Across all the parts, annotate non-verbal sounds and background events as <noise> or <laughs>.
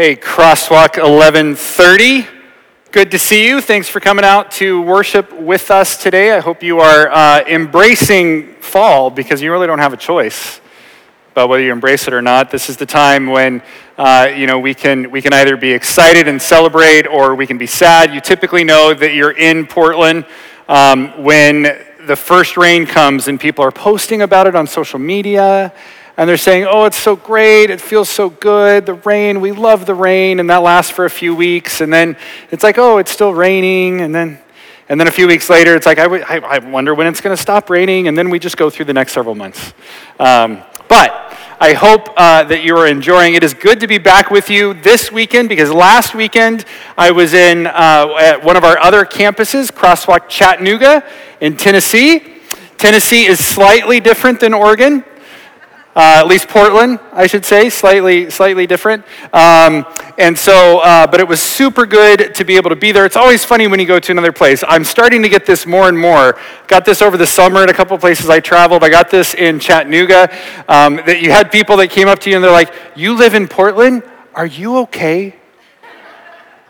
Hey, Crosswalk 1130. Good to see you. Thanks for coming out to worship with us today. I hope you are uh, embracing fall because you really don't have a choice about whether you embrace it or not. This is the time when uh, you know we can we can either be excited and celebrate or we can be sad. You typically know that you're in Portland um, when the first rain comes and people are posting about it on social media and they're saying, oh, it's so great, it feels so good, the rain, we love the rain, and that lasts for a few weeks, and then it's like, oh, it's still raining, and then, and then a few weeks later, it's like, I, wonder when it's going to stop raining, and then we just go through the next several months. Um, but I hope uh, that you are enjoying. It is good to be back with you this weekend because last weekend I was in uh, at one of our other campuses, Crosswalk Chattanooga in Tennessee. Tennessee is slightly different than Oregon. Uh, at least Portland, I should say, slightly, slightly different. Um, and so, uh, but it was super good to be able to be there. It's always funny when you go to another place. I'm starting to get this more and more. Got this over the summer at a couple places I traveled. I got this in Chattanooga. Um, that you had people that came up to you and they're like, "You live in Portland? Are you okay?"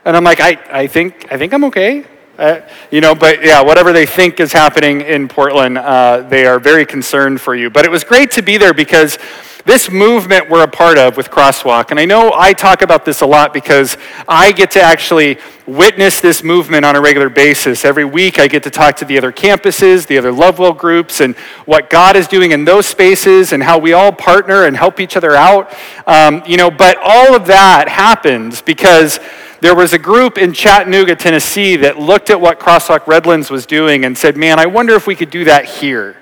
And I'm like, "I, I think, I think I'm okay." Uh, you know, but yeah, whatever they think is happening in Portland, uh, they are very concerned for you. But it was great to be there because this movement we're a part of with Crosswalk, and I know I talk about this a lot because I get to actually witness this movement on a regular basis. Every week I get to talk to the other campuses, the other Lovewell groups, and what God is doing in those spaces and how we all partner and help each other out. Um, you know, but all of that happens because there was a group in Chattanooga, Tennessee that looked at what Crosswalk Redlands was doing and said, man, I wonder if we could do that here.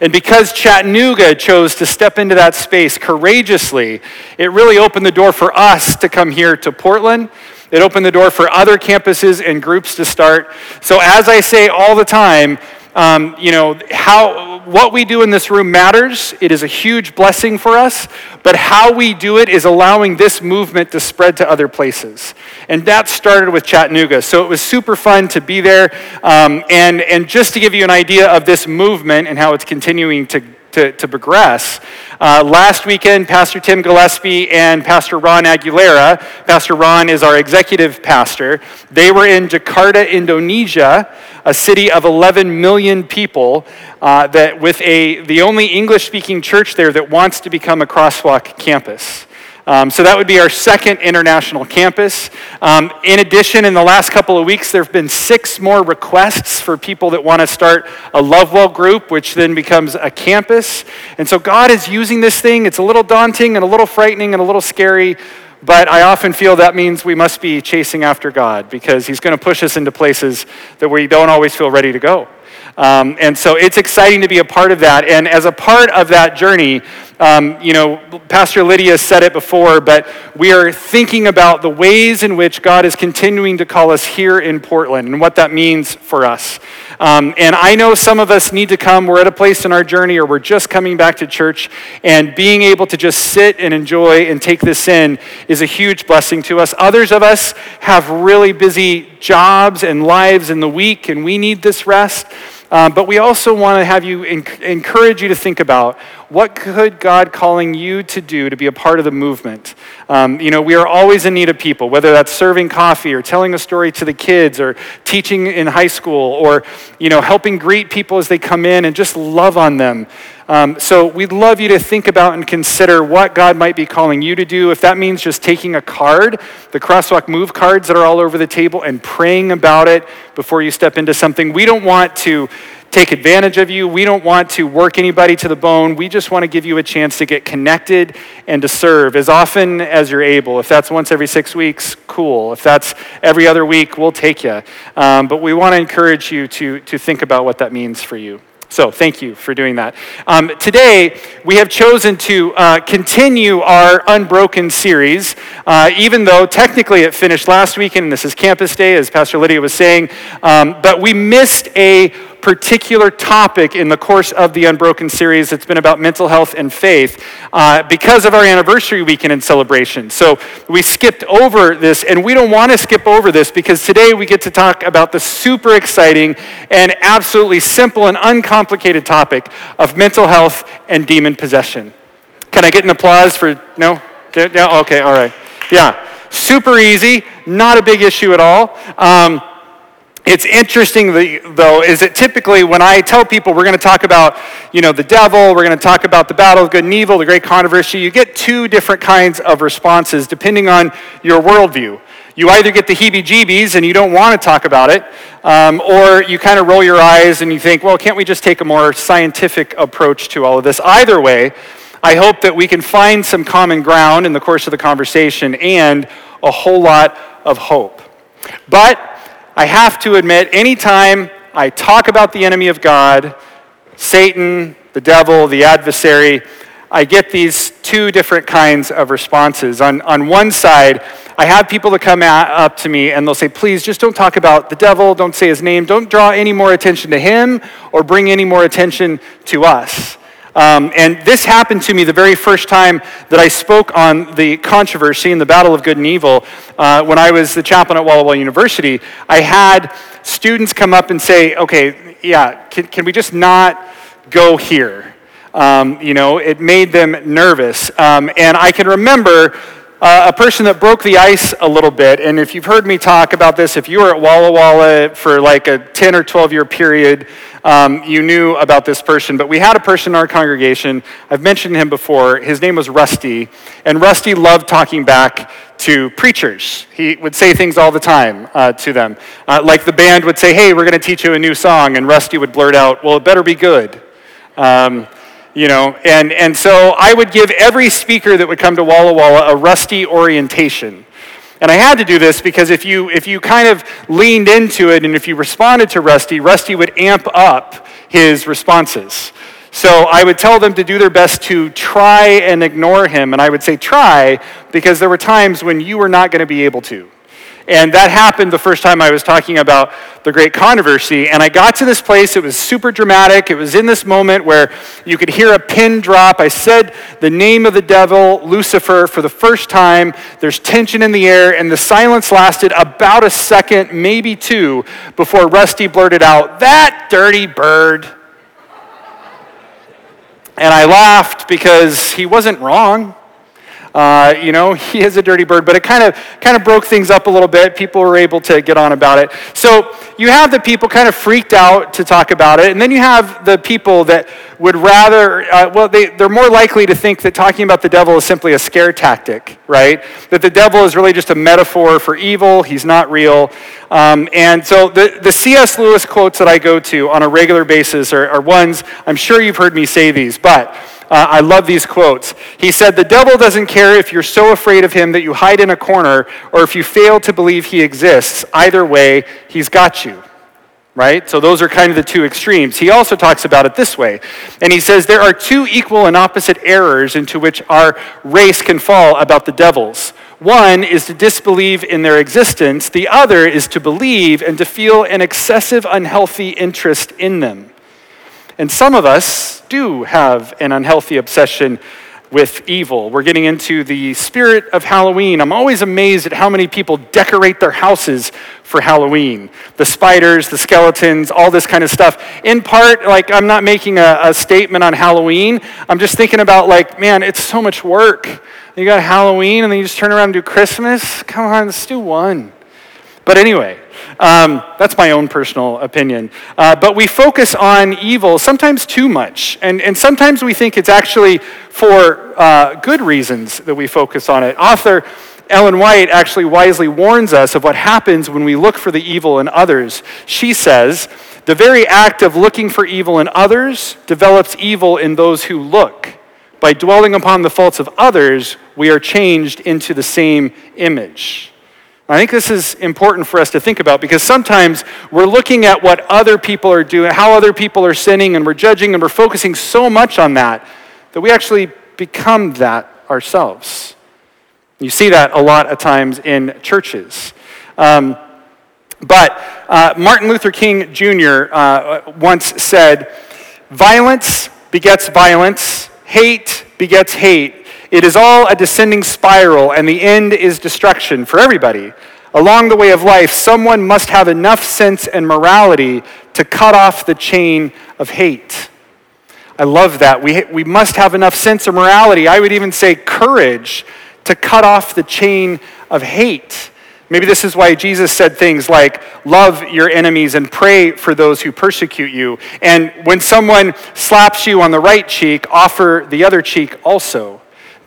And because Chattanooga chose to step into that space courageously, it really opened the door for us to come here to Portland. It opened the door for other campuses and groups to start. So, as I say all the time, um, you know, how, what we do in this room matters. It is a huge blessing for us, but how we do it is allowing this movement to spread to other places. And that started with Chattanooga. So it was super fun to be there. Um, and, and just to give you an idea of this movement and how it's continuing to to, to progress. Uh, last weekend, Pastor Tim Gillespie and Pastor Ron Aguilera, Pastor Ron is our executive pastor, they were in Jakarta, Indonesia, a city of 11 million people, uh, that with a, the only English speaking church there that wants to become a crosswalk campus. Um, so that would be our second international campus. Um, in addition, in the last couple of weeks, there have been six more requests for people that want to start a Lovewell group, which then becomes a campus. And so God is using this thing. It's a little daunting and a little frightening and a little scary. But I often feel that means we must be chasing after God because He's going to push us into places that we don't always feel ready to go. Um, and so it's exciting to be a part of that. And as a part of that journey, um, you know, Pastor Lydia said it before, but we are thinking about the ways in which God is continuing to call us here in Portland and what that means for us. Um, and I know some of us need to come. We're at a place in our journey, or we're just coming back to church, and being able to just sit and enjoy and take this in is a huge blessing to us. Others of us have really busy jobs and lives in the week, and we need this rest. Um, but we also want to have you encourage you to think about what could God calling you to do to be a part of the movement? Um, you know, we are always in need of people, whether that's serving coffee or telling a story to the kids or teaching in high school or, you know, helping greet people as they come in and just love on them. Um, so we'd love you to think about and consider what God might be calling you to do. If that means just taking a card, the Crosswalk Move cards that are all over the table, and praying about it before you step into something. We don't want to take advantage of you. We don't want to work anybody to the bone. We just want to give you a chance to get connected and to serve as often as you're able. If that's once every six weeks, cool. If that's every other week, we'll take you. Um, but we want to encourage you to, to think about what that means for you. So, thank you for doing that. Um, today, we have chosen to uh, continue our Unbroken series, uh, even though technically it finished last weekend, and this is Campus Day, as Pastor Lydia was saying. Um, but we missed a particular topic in the course of the Unbroken series. It's been about mental health and faith uh, because of our anniversary weekend and celebration. So we skipped over this, and we don't want to skip over this because today we get to talk about the super exciting and absolutely simple and uncomplicated topic of mental health and demon possession. Can I get an applause for no? Yeah, okay, all right. Yeah. super easy, not a big issue at all. Um, it's interesting, though, is that typically when I tell people we're going to talk about, you know, the devil, we're going to talk about the battle of good and evil, the great controversy, you get two different kinds of responses depending on your worldview. You either get the heebie jeebies and you don't want to talk about it, um, or you kind of roll your eyes and you think, well, can't we just take a more scientific approach to all of this? Either way, I hope that we can find some common ground in the course of the conversation and a whole lot of hope. But I have to admit, anytime I talk about the enemy of God, Satan, the devil, the adversary, I get these two different kinds of responses. On, on one side, I have people that come at, up to me and they'll say, please just don't talk about the devil, don't say his name, don't draw any more attention to him or bring any more attention to us. Um, and this happened to me the very first time that I spoke on the controversy in the battle of good and evil uh, when I was the chaplain at Walla Walla University. I had students come up and say, okay, yeah, can, can we just not go here? Um, you know, it made them nervous. Um, and I can remember uh, a person that broke the ice a little bit. And if you've heard me talk about this, if you were at Walla Walla for like a 10 or 12 year period, um, you knew about this person. But we had a person in our congregation, I've mentioned him before. His name was Rusty. And Rusty loved talking back to preachers. He would say things all the time uh, to them. Uh, like the band would say, Hey, we're going to teach you a new song. And Rusty would blurt out, Well, it better be good. Um, you know, and, and so I would give every speaker that would come to Walla Walla a rusty orientation. And I had to do this because if you, if you kind of leaned into it and if you responded to Rusty, Rusty would amp up his responses. So I would tell them to do their best to try and ignore him. And I would say try because there were times when you were not going to be able to. And that happened the first time I was talking about the great controversy. And I got to this place, it was super dramatic. It was in this moment where you could hear a pin drop. I said the name of the devil, Lucifer, for the first time. There's tension in the air, and the silence lasted about a second, maybe two, before Rusty blurted out, That dirty bird. And I laughed because he wasn't wrong. Uh, you know, <laughs> he is a dirty bird, but it kind of kind of broke things up a little bit. People were able to get on about it. So you have the people kind of freaked out to talk about it, and then you have the people that would rather, uh, well, they, they're more likely to think that talking about the devil is simply a scare tactic, right? That the devil is really just a metaphor for evil. He's not real. Um, and so the, the C.S. Lewis quotes that I go to on a regular basis are, are ones, I'm sure you've heard me say these, but uh, I love these quotes. He said, The devil doesn't care if you're so afraid of him that you hide in a corner or if you fail to believe he exists. Either way, he's got you. Right? So those are kind of the two extremes. He also talks about it this way. And he says, There are two equal and opposite errors into which our race can fall about the devils. One is to disbelieve in their existence, the other is to believe and to feel an excessive unhealthy interest in them. And some of us do have an unhealthy obsession with evil. We're getting into the spirit of Halloween. I'm always amazed at how many people decorate their houses for Halloween. The spiders, the skeletons, all this kind of stuff. In part, like, I'm not making a, a statement on Halloween. I'm just thinking about, like, man, it's so much work. You got Halloween and then you just turn around and do Christmas? Come on, let's do one. But anyway, um, that's my own personal opinion. Uh, but we focus on evil sometimes too much. And, and sometimes we think it's actually for uh, good reasons that we focus on it. Author Ellen White actually wisely warns us of what happens when we look for the evil in others. She says, the very act of looking for evil in others develops evil in those who look. By dwelling upon the faults of others, we are changed into the same image. I think this is important for us to think about because sometimes we're looking at what other people are doing, how other people are sinning, and we're judging and we're focusing so much on that that we actually become that ourselves. You see that a lot of times in churches. Um, but uh, Martin Luther King Jr. Uh, once said, Violence begets violence, hate begets hate, it is all a descending spiral, and the end is destruction for everybody. Along the way of life, someone must have enough sense and morality to cut off the chain of hate. I love that. We, we must have enough sense of morality. I would even say courage to cut off the chain of hate. Maybe this is why Jesus said things like, Love your enemies and pray for those who persecute you. And when someone slaps you on the right cheek, offer the other cheek also.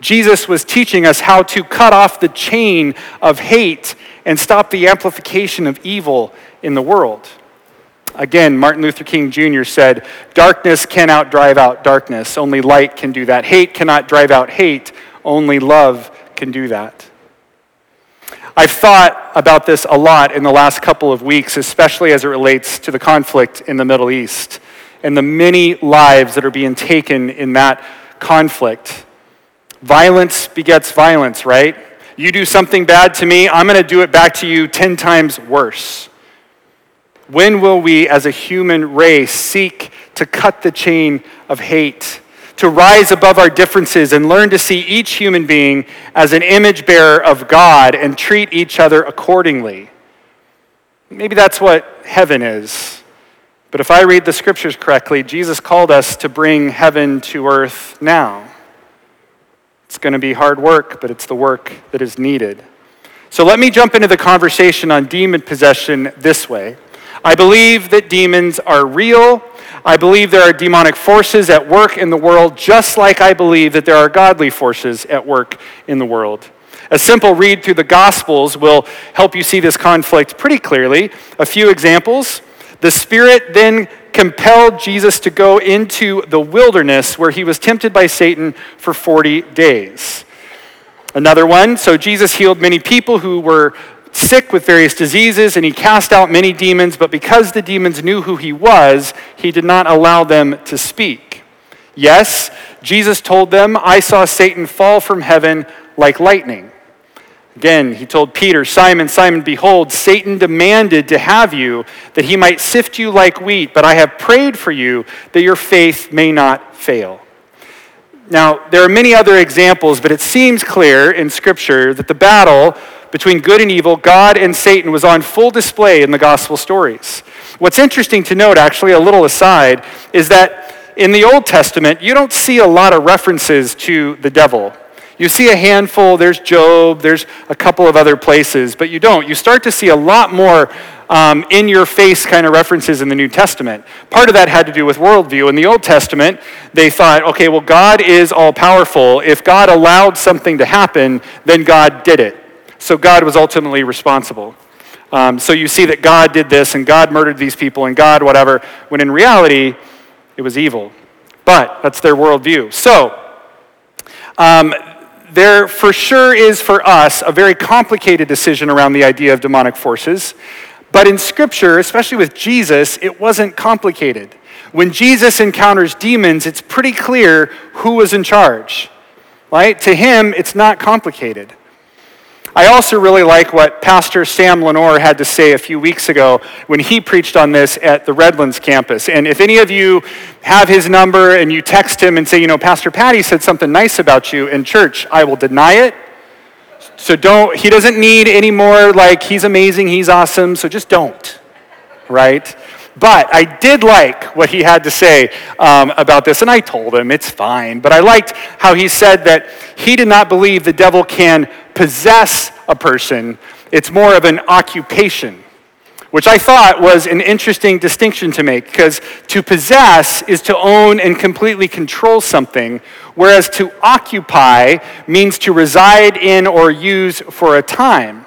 Jesus was teaching us how to cut off the chain of hate and stop the amplification of evil in the world. Again, Martin Luther King Jr. said, Darkness cannot drive out darkness, only light can do that. Hate cannot drive out hate, only love can do that. I've thought about this a lot in the last couple of weeks, especially as it relates to the conflict in the Middle East and the many lives that are being taken in that conflict. Violence begets violence, right? You do something bad to me, I'm going to do it back to you 10 times worse. When will we, as a human race, seek to cut the chain of hate, to rise above our differences and learn to see each human being as an image bearer of God and treat each other accordingly? Maybe that's what heaven is. But if I read the scriptures correctly, Jesus called us to bring heaven to earth now. It's going to be hard work, but it's the work that is needed. So let me jump into the conversation on demon possession this way. I believe that demons are real. I believe there are demonic forces at work in the world, just like I believe that there are godly forces at work in the world. A simple read through the Gospels will help you see this conflict pretty clearly. A few examples. The Spirit then compelled Jesus to go into the wilderness where he was tempted by Satan for 40 days. Another one, so Jesus healed many people who were sick with various diseases, and he cast out many demons, but because the demons knew who he was, he did not allow them to speak. Yes, Jesus told them, I saw Satan fall from heaven like lightning. Again, he told Peter, Simon, Simon, behold, Satan demanded to have you that he might sift you like wheat, but I have prayed for you that your faith may not fail. Now, there are many other examples, but it seems clear in Scripture that the battle between good and evil, God and Satan, was on full display in the gospel stories. What's interesting to note, actually, a little aside, is that in the Old Testament, you don't see a lot of references to the devil. You see a handful, there's Job, there's a couple of other places, but you don't. You start to see a lot more um, in your face kind of references in the New Testament. Part of that had to do with worldview. In the Old Testament, they thought, okay, well, God is all powerful. If God allowed something to happen, then God did it. So God was ultimately responsible. Um, so you see that God did this and God murdered these people and God whatever, when in reality, it was evil. But that's their worldview. So, um, there for sure is for us a very complicated decision around the idea of demonic forces. But in Scripture, especially with Jesus, it wasn't complicated. When Jesus encounters demons, it's pretty clear who was in charge. Right? To him, it's not complicated. I also really like what Pastor Sam Leonor had to say a few weeks ago when he preached on this at the Redlands campus. And if any of you have his number and you text him and say, you know, Pastor Paddy said something nice about you in church, I will deny it. So don't, he doesn't need any more like, he's amazing, he's awesome, so just don't, right? But I did like what he had to say um, about this, and I told him it's fine. But I liked how he said that he did not believe the devil can possess a person, it's more of an occupation, which I thought was an interesting distinction to make because to possess is to own and completely control something, whereas to occupy means to reside in or use for a time.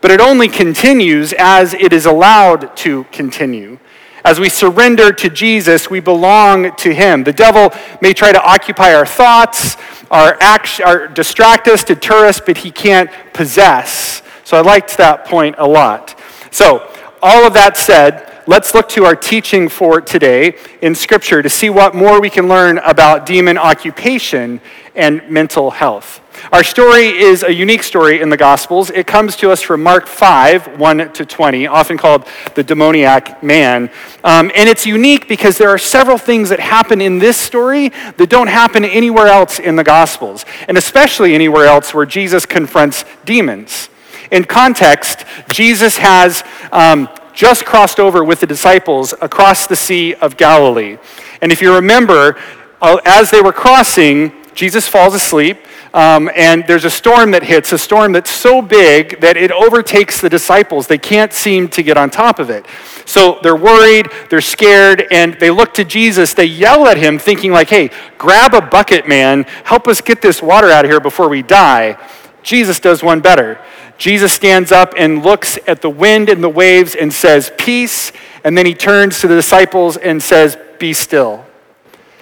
But it only continues as it is allowed to continue. As we surrender to Jesus, we belong to Him. The devil may try to occupy our thoughts, our act, our, distract us, deter us, but he can't possess. So I liked that point a lot. So, all of that said, let's look to our teaching for today in Scripture to see what more we can learn about demon occupation and mental health. Our story is a unique story in the Gospels. It comes to us from Mark 5, 1 to 20, often called the demoniac man. Um, and it's unique because there are several things that happen in this story that don't happen anywhere else in the Gospels, and especially anywhere else where Jesus confronts demons. In context, Jesus has um, just crossed over with the disciples across the Sea of Galilee. And if you remember, uh, as they were crossing, Jesus falls asleep, um, and there's a storm that hits, a storm that's so big that it overtakes the disciples. They can't seem to get on top of it. So they're worried, they're scared, and they look to Jesus. They yell at him, thinking, like, hey, grab a bucket, man. Help us get this water out of here before we die. Jesus does one better. Jesus stands up and looks at the wind and the waves and says, Peace. And then he turns to the disciples and says, Be still.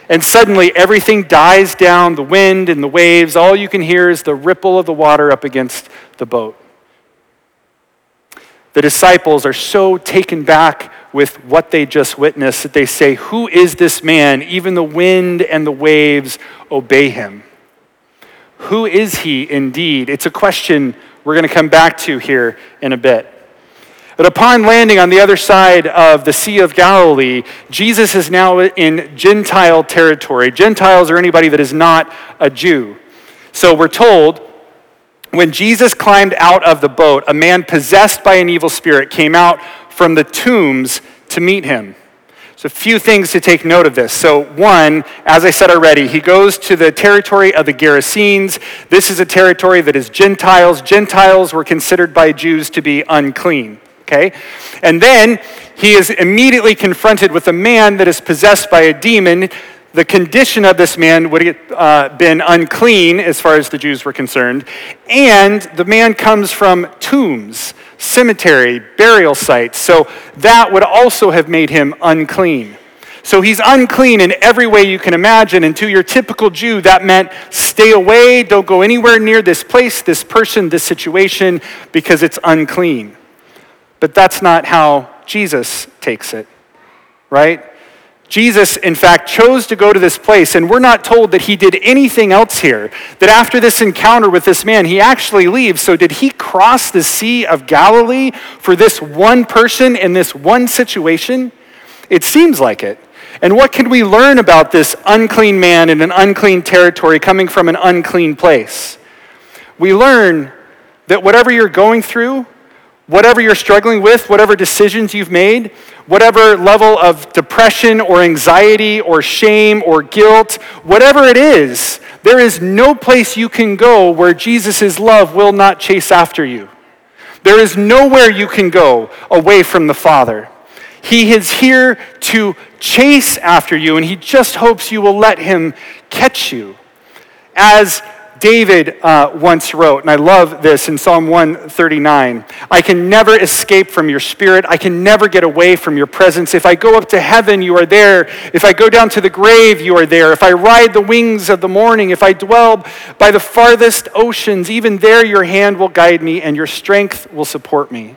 And suddenly everything dies down the wind and the waves. All you can hear is the ripple of the water up against the boat. The disciples are so taken back with what they just witnessed that they say, Who is this man? Even the wind and the waves obey him. Who is he indeed? It's a question we're going to come back to here in a bit. But upon landing on the other side of the Sea of Galilee, Jesus is now in Gentile territory. Gentiles are anybody that is not a Jew. So we're told when Jesus climbed out of the boat, a man possessed by an evil spirit came out from the tombs to meet him. So, a few things to take note of this. So, one, as I said already, he goes to the territory of the Gerasenes. This is a territory that is Gentiles. Gentiles were considered by Jews to be unclean okay? And then he is immediately confronted with a man that is possessed by a demon. The condition of this man would have uh, been unclean as far as the Jews were concerned. And the man comes from tombs, cemetery, burial sites. So that would also have made him unclean. So he's unclean in every way you can imagine. And to your typical Jew, that meant stay away, don't go anywhere near this place, this person, this situation, because it's unclean. But that's not how Jesus takes it, right? Jesus, in fact, chose to go to this place, and we're not told that he did anything else here. That after this encounter with this man, he actually leaves. So, did he cross the Sea of Galilee for this one person in this one situation? It seems like it. And what can we learn about this unclean man in an unclean territory coming from an unclean place? We learn that whatever you're going through, whatever you're struggling with, whatever decisions you've made, whatever level of depression or anxiety or shame or guilt, whatever it is, there is no place you can go where Jesus' love will not chase after you. There is nowhere you can go away from the Father. He is here to chase after you, and He just hopes you will let Him catch you. As David uh, once wrote, and I love this in Psalm 139 I can never escape from your spirit. I can never get away from your presence. If I go up to heaven, you are there. If I go down to the grave, you are there. If I ride the wings of the morning, if I dwell by the farthest oceans, even there your hand will guide me and your strength will support me.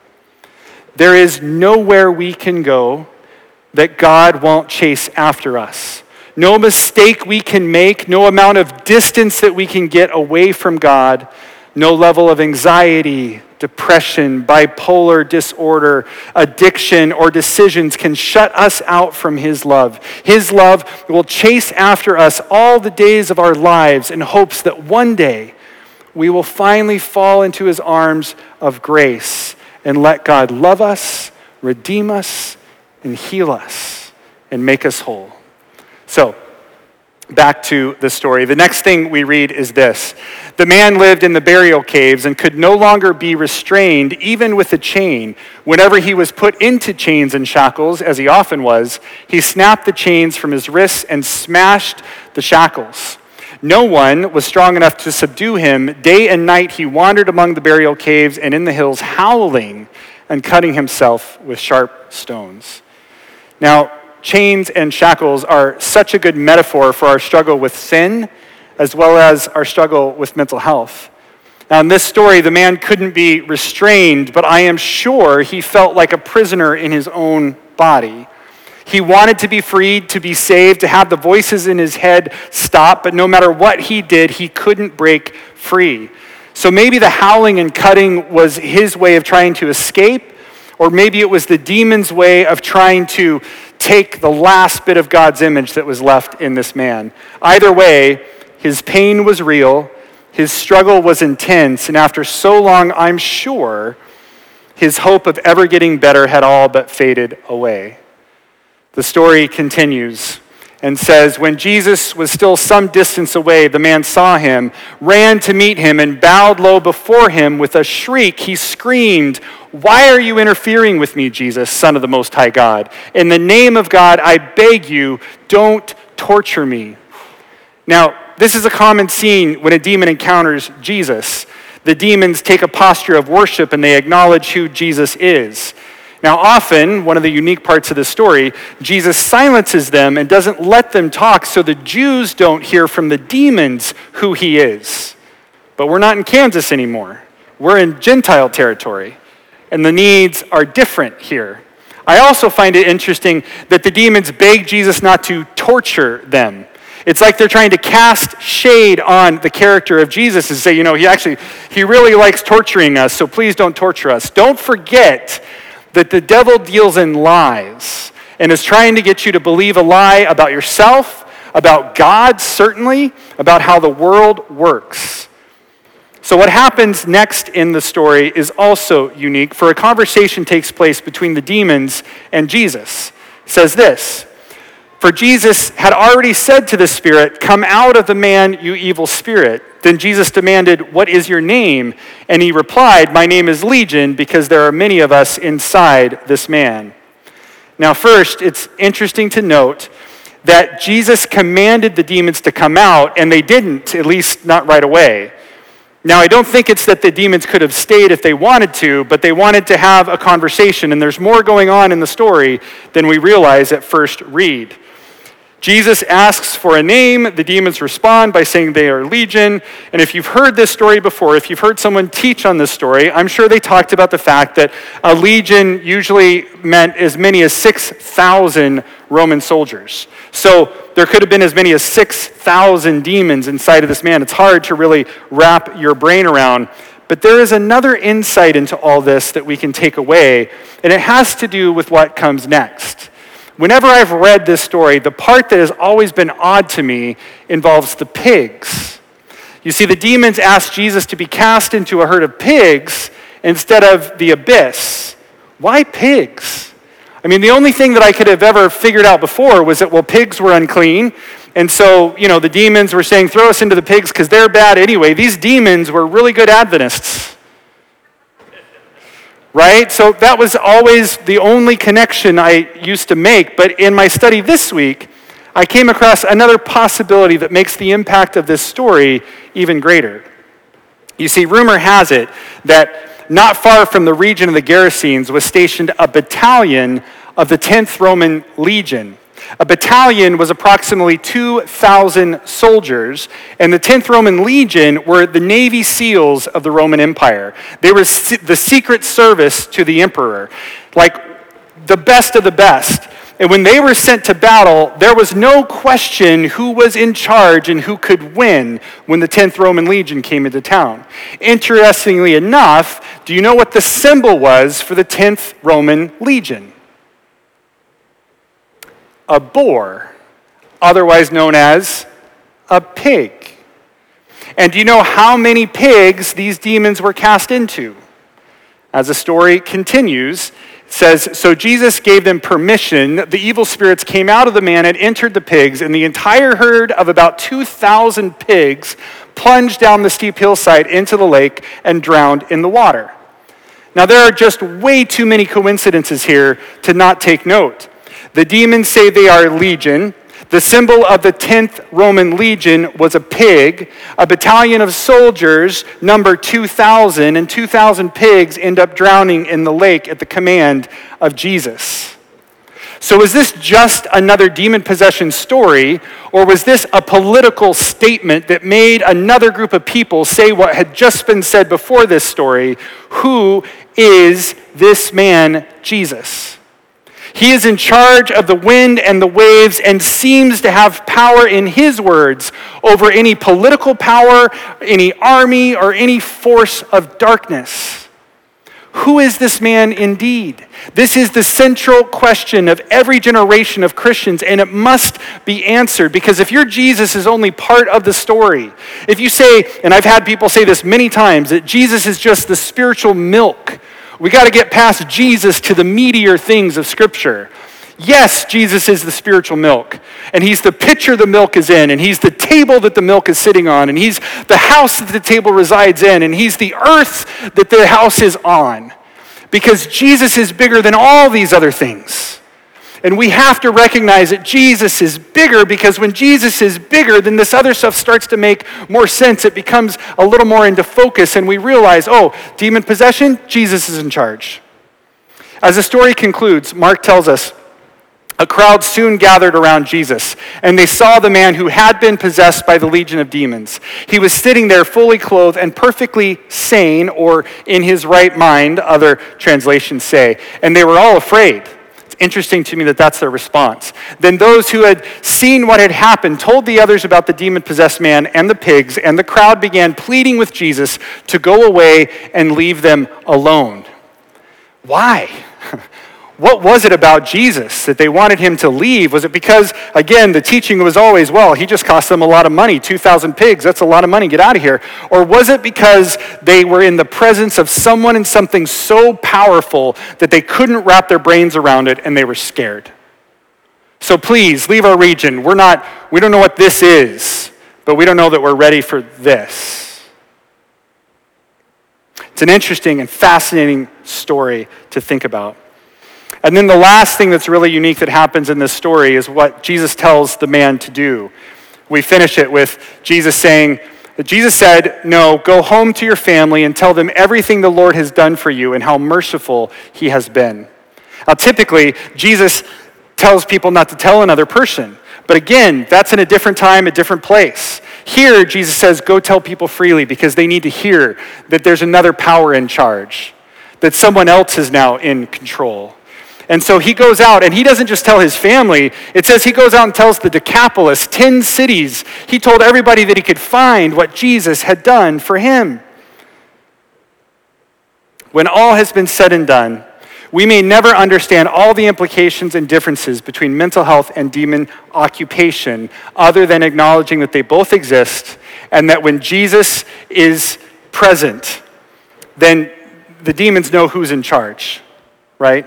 There is nowhere we can go that God won't chase after us. No mistake we can make, no amount of distance that we can get away from God, no level of anxiety, depression, bipolar disorder, addiction, or decisions can shut us out from His love. His love will chase after us all the days of our lives in hopes that one day we will finally fall into His arms of grace and let God love us, redeem us, and heal us and make us whole. So, back to the story. The next thing we read is this The man lived in the burial caves and could no longer be restrained, even with a chain. Whenever he was put into chains and shackles, as he often was, he snapped the chains from his wrists and smashed the shackles. No one was strong enough to subdue him. Day and night he wandered among the burial caves and in the hills, howling and cutting himself with sharp stones. Now, chains and shackles are such a good metaphor for our struggle with sin as well as our struggle with mental health. Now, in this story, the man couldn't be restrained, but I am sure he felt like a prisoner in his own body. He wanted to be freed, to be saved, to have the voices in his head stop, but no matter what he did, he couldn't break free. So maybe the howling and cutting was his way of trying to escape, or maybe it was the demon's way of trying to take the last bit of God's image that was left in this man. Either way, his pain was real, his struggle was intense, and after so long, I'm sure his hope of ever getting better had all but faded away. The story continues and says, When Jesus was still some distance away, the man saw him, ran to meet him, and bowed low before him with a shriek. He screamed, Why are you interfering with me, Jesus, Son of the Most High God? In the name of God, I beg you, don't torture me. Now, this is a common scene when a demon encounters Jesus. The demons take a posture of worship and they acknowledge who Jesus is. Now, often, one of the unique parts of the story, Jesus silences them and doesn't let them talk so the Jews don't hear from the demons who he is. But we're not in Kansas anymore. We're in Gentile territory, and the needs are different here. I also find it interesting that the demons beg Jesus not to torture them. It's like they're trying to cast shade on the character of Jesus and say, you know, he actually, he really likes torturing us, so please don't torture us. Don't forget that the devil deals in lies and is trying to get you to believe a lie about yourself, about God, certainly, about how the world works. So, what happens next in the story is also unique, for a conversation takes place between the demons and Jesus. It says this For Jesus had already said to the spirit, Come out of the man, you evil spirit. Then Jesus demanded, What is your name? And he replied, My name is Legion, because there are many of us inside this man. Now, first, it's interesting to note that Jesus commanded the demons to come out, and they didn't, at least not right away. Now, I don't think it's that the demons could have stayed if they wanted to, but they wanted to have a conversation, and there's more going on in the story than we realize at first read. Jesus asks for a name. The demons respond by saying they are legion. And if you've heard this story before, if you've heard someone teach on this story, I'm sure they talked about the fact that a legion usually meant as many as 6,000 Roman soldiers. So there could have been as many as 6,000 demons inside of this man. It's hard to really wrap your brain around. But there is another insight into all this that we can take away, and it has to do with what comes next. Whenever I've read this story, the part that has always been odd to me involves the pigs. You see, the demons asked Jesus to be cast into a herd of pigs instead of the abyss. Why pigs? I mean, the only thing that I could have ever figured out before was that, well, pigs were unclean. And so, you know, the demons were saying, throw us into the pigs because they're bad anyway. These demons were really good Adventists right? So that was always the only connection I used to make. But in my study this week, I came across another possibility that makes the impact of this story even greater. You see, rumor has it that not far from the region of the Gerasenes was stationed a battalion of the 10th Roman Legion. A battalion was approximately 2,000 soldiers, and the 10th Roman Legion were the Navy SEALs of the Roman Empire. They were the secret service to the emperor, like the best of the best. And when they were sent to battle, there was no question who was in charge and who could win when the 10th Roman Legion came into town. Interestingly enough, do you know what the symbol was for the 10th Roman Legion? A boar, otherwise known as a pig. And do you know how many pigs these demons were cast into? As the story continues, it says, So Jesus gave them permission. The evil spirits came out of the man and entered the pigs, and the entire herd of about 2,000 pigs plunged down the steep hillside into the lake and drowned in the water. Now, there are just way too many coincidences here to not take note. The demons say they are legion. The symbol of the 10th Roman legion was a pig. A battalion of soldiers number 2,000, and 2,000 pigs end up drowning in the lake at the command of Jesus. So, is this just another demon possession story, or was this a political statement that made another group of people say what had just been said before this story? Who is this man, Jesus? He is in charge of the wind and the waves and seems to have power in his words over any political power, any army, or any force of darkness. Who is this man indeed? This is the central question of every generation of Christians, and it must be answered because if your Jesus is only part of the story, if you say, and I've had people say this many times, that Jesus is just the spiritual milk we got to get past Jesus to the meatier things of Scripture. Yes, Jesus is the spiritual milk, and he's the pitcher the milk is in, and he's the table that the milk is sitting on, and he's the house that the table resides in, and he's the earth that the house is on. Because Jesus is bigger than all these other things. And we have to recognize that Jesus is bigger because when Jesus is bigger, then this other stuff starts to make more sense. It becomes a little more into focus, and we realize oh, demon possession, Jesus is in charge. As the story concludes, Mark tells us a crowd soon gathered around Jesus, and they saw the man who had been possessed by the legion of demons. He was sitting there fully clothed and perfectly sane, or in his right mind, other translations say, and they were all afraid interesting to me that that's their response. Then those who had seen what had happened told the others about the demon possessed man and the pigs, and the crowd began pleading with Jesus to go away and leave them alone. Why? <laughs> What was it about Jesus that they wanted him to leave? Was it because, again, the teaching was always, well, he just cost them a lot of money 2,000 pigs, that's a lot of money, get out of here? Or was it because they were in the presence of someone and something so powerful that they couldn't wrap their brains around it and they were scared? So please, leave our region. We're not, we don't know what this is, but we don't know that we're ready for this. It's an interesting and fascinating story to think about. And then the last thing that's really unique that happens in this story is what Jesus tells the man to do. We finish it with Jesus saying, Jesus said, No, go home to your family and tell them everything the Lord has done for you and how merciful he has been. Now, typically, Jesus tells people not to tell another person. But again, that's in a different time, a different place. Here, Jesus says, Go tell people freely because they need to hear that there's another power in charge, that someone else is now in control. And so he goes out and he doesn't just tell his family, it says he goes out and tells the Decapolis, 10 cities. He told everybody that he could find what Jesus had done for him. When all has been said and done, we may never understand all the implications and differences between mental health and demon occupation, other than acknowledging that they both exist and that when Jesus is present, then the demons know who's in charge, right?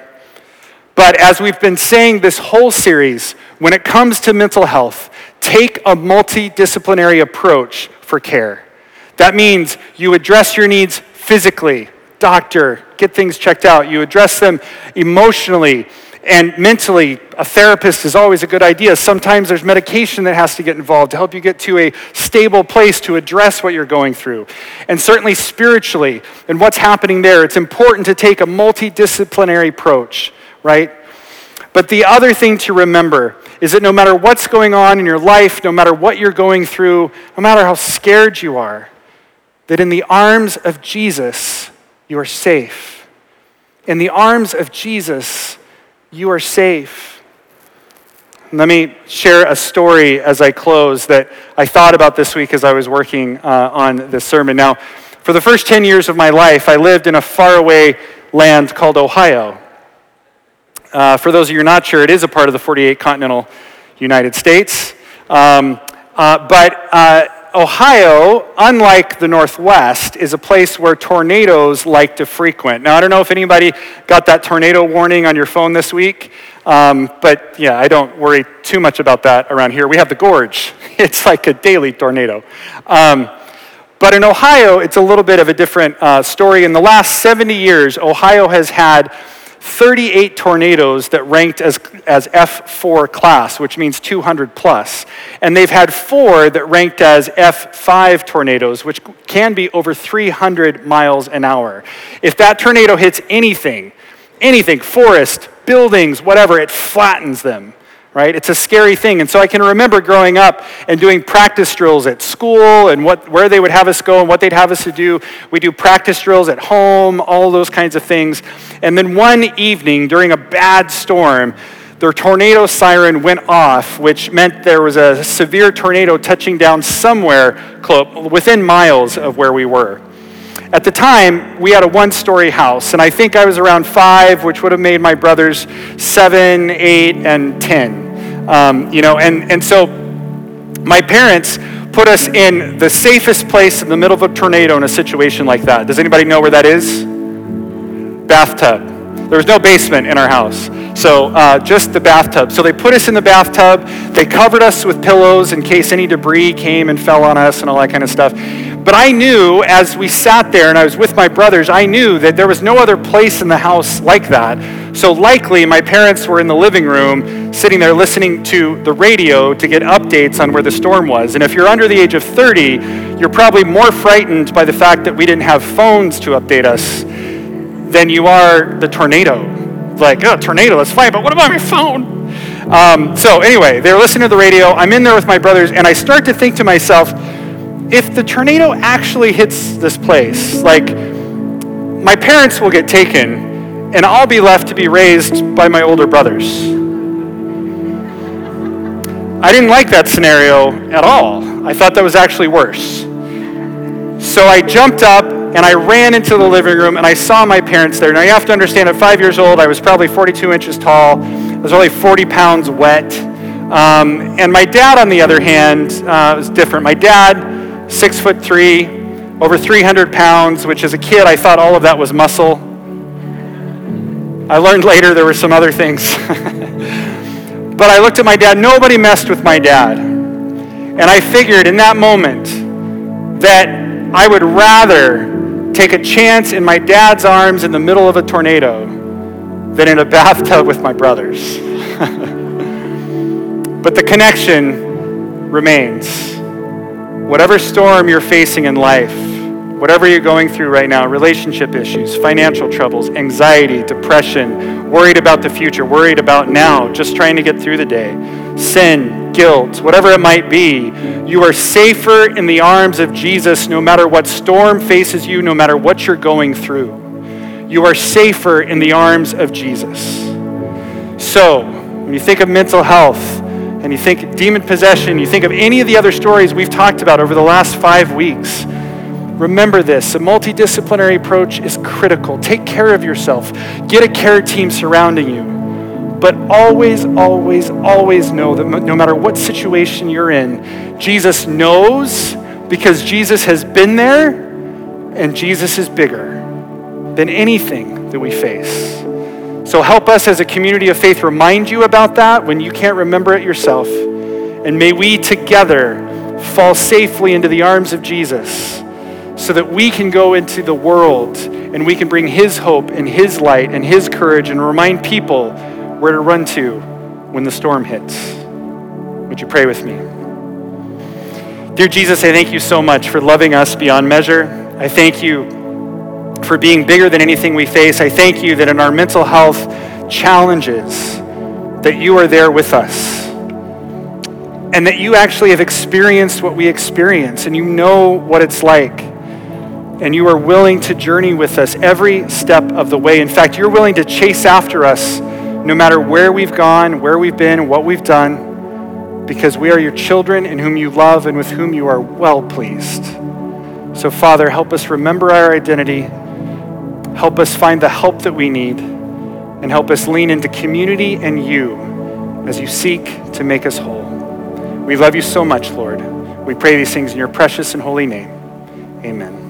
But as we've been saying this whole series, when it comes to mental health, take a multidisciplinary approach for care. That means you address your needs physically, doctor, get things checked out. You address them emotionally and mentally. A therapist is always a good idea. Sometimes there's medication that has to get involved to help you get to a stable place to address what you're going through. And certainly spiritually and what's happening there, it's important to take a multidisciplinary approach right? But the other thing to remember is that no matter what's going on in your life, no matter what you're going through, no matter how scared you are, that in the arms of Jesus, you are safe. In the arms of Jesus, you are safe. Let me share a story as I close that I thought about this week as I was working uh, on this sermon. Now, for the first 10 years of my life, I lived in a faraway land called Ohio. Uh, for those of you not sure, it is a part of the 48 continental United States. Um, uh, but uh, Ohio, unlike the Northwest, is a place where tornadoes like to frequent. Now, I don't know if anybody got that tornado warning on your phone this week, um, but yeah, I don't worry too much about that around here. We have the gorge, <laughs> it's like a daily tornado. Um, but in Ohio, it's a little bit of a different uh, story. In the last 70 years, Ohio has had 38 tornadoes that ranked as, as F4 class, which means 200 plus. And they've had four that ranked as F5 tornadoes, which can be over 300 miles an hour. If that tornado hits anything, anything, forest, buildings, whatever, it flattens them, right? It's a scary thing. And so I can remember growing up and doing practice drills at school and what, where they would have us go and what they'd have us to do. We do practice drills at home, all those kinds of things. And then one evening during a bad storm, their tornado siren went off, which meant there was a severe tornado touching down somewhere close, within miles of where we were. At the time, we had a one story house, and I think I was around five, which would have made my brothers seven, eight, and 10. Um, you know, and, and so my parents put us in the safest place in the middle of a tornado in a situation like that. Does anybody know where that is? Bathtub. There was no basement in our house, so uh, just the bathtub. So they put us in the bathtub. They covered us with pillows in case any debris came and fell on us and all that kind of stuff. But I knew as we sat there and I was with my brothers, I knew that there was no other place in the house like that. So likely my parents were in the living room sitting there listening to the radio to get updates on where the storm was. And if you're under the age of 30, you're probably more frightened by the fact that we didn't have phones to update us than you are the tornado. Like, oh, tornado, that's fine, but what about my phone? Um, so, anyway, they're listening to the radio. I'm in there with my brothers, and I start to think to myself, if the tornado actually hits this place, like, my parents will get taken, and I'll be left to be raised by my older brothers. I didn't like that scenario at all. I thought that was actually worse. So I jumped up and I ran into the living room and I saw my parents there. Now you have to understand, at five years old, I was probably 42 inches tall. I was only 40 pounds wet. Um, and my dad, on the other hand, uh, was different. My dad, six foot three, over 300 pounds, which as a kid I thought all of that was muscle. I learned later there were some other things. <laughs> but I looked at my dad. Nobody messed with my dad. And I figured in that moment that I would rather take a chance in my dad's arms in the middle of a tornado than in a <laughs> bathtub with my brothers. <laughs> but the connection remains. Whatever storm you're facing in life, whatever you're going through right now relationship issues, financial troubles, anxiety, depression, worried about the future, worried about now, just trying to get through the day, sin, guilt, whatever it might be, you are safer in the arms of Jesus no matter what storm faces you, no matter what you're going through. You are safer in the arms of Jesus. So, when you think of mental health and you think demon possession, you think of any of the other stories we've talked about over the last five weeks, remember this a multidisciplinary approach is critical. Take care of yourself, get a care team surrounding you. But always, always, always know that no matter what situation you're in, Jesus knows because Jesus has been there and Jesus is bigger than anything that we face. So help us as a community of faith remind you about that when you can't remember it yourself. And may we together fall safely into the arms of Jesus so that we can go into the world and we can bring His hope and His light and His courage and remind people where to run to when the storm hits. Would you pray with me? Dear Jesus, I thank you so much for loving us beyond measure. I thank you for being bigger than anything we face. I thank you that in our mental health challenges, that you are there with us. And that you actually have experienced what we experience and you know what it's like. And you are willing to journey with us every step of the way. In fact, you're willing to chase after us no matter where we've gone, where we've been, what we've done, because we are your children in whom you love and with whom you are well pleased. So, Father, help us remember our identity, help us find the help that we need, and help us lean into community and you as you seek to make us whole. We love you so much, Lord. We pray these things in your precious and holy name. Amen.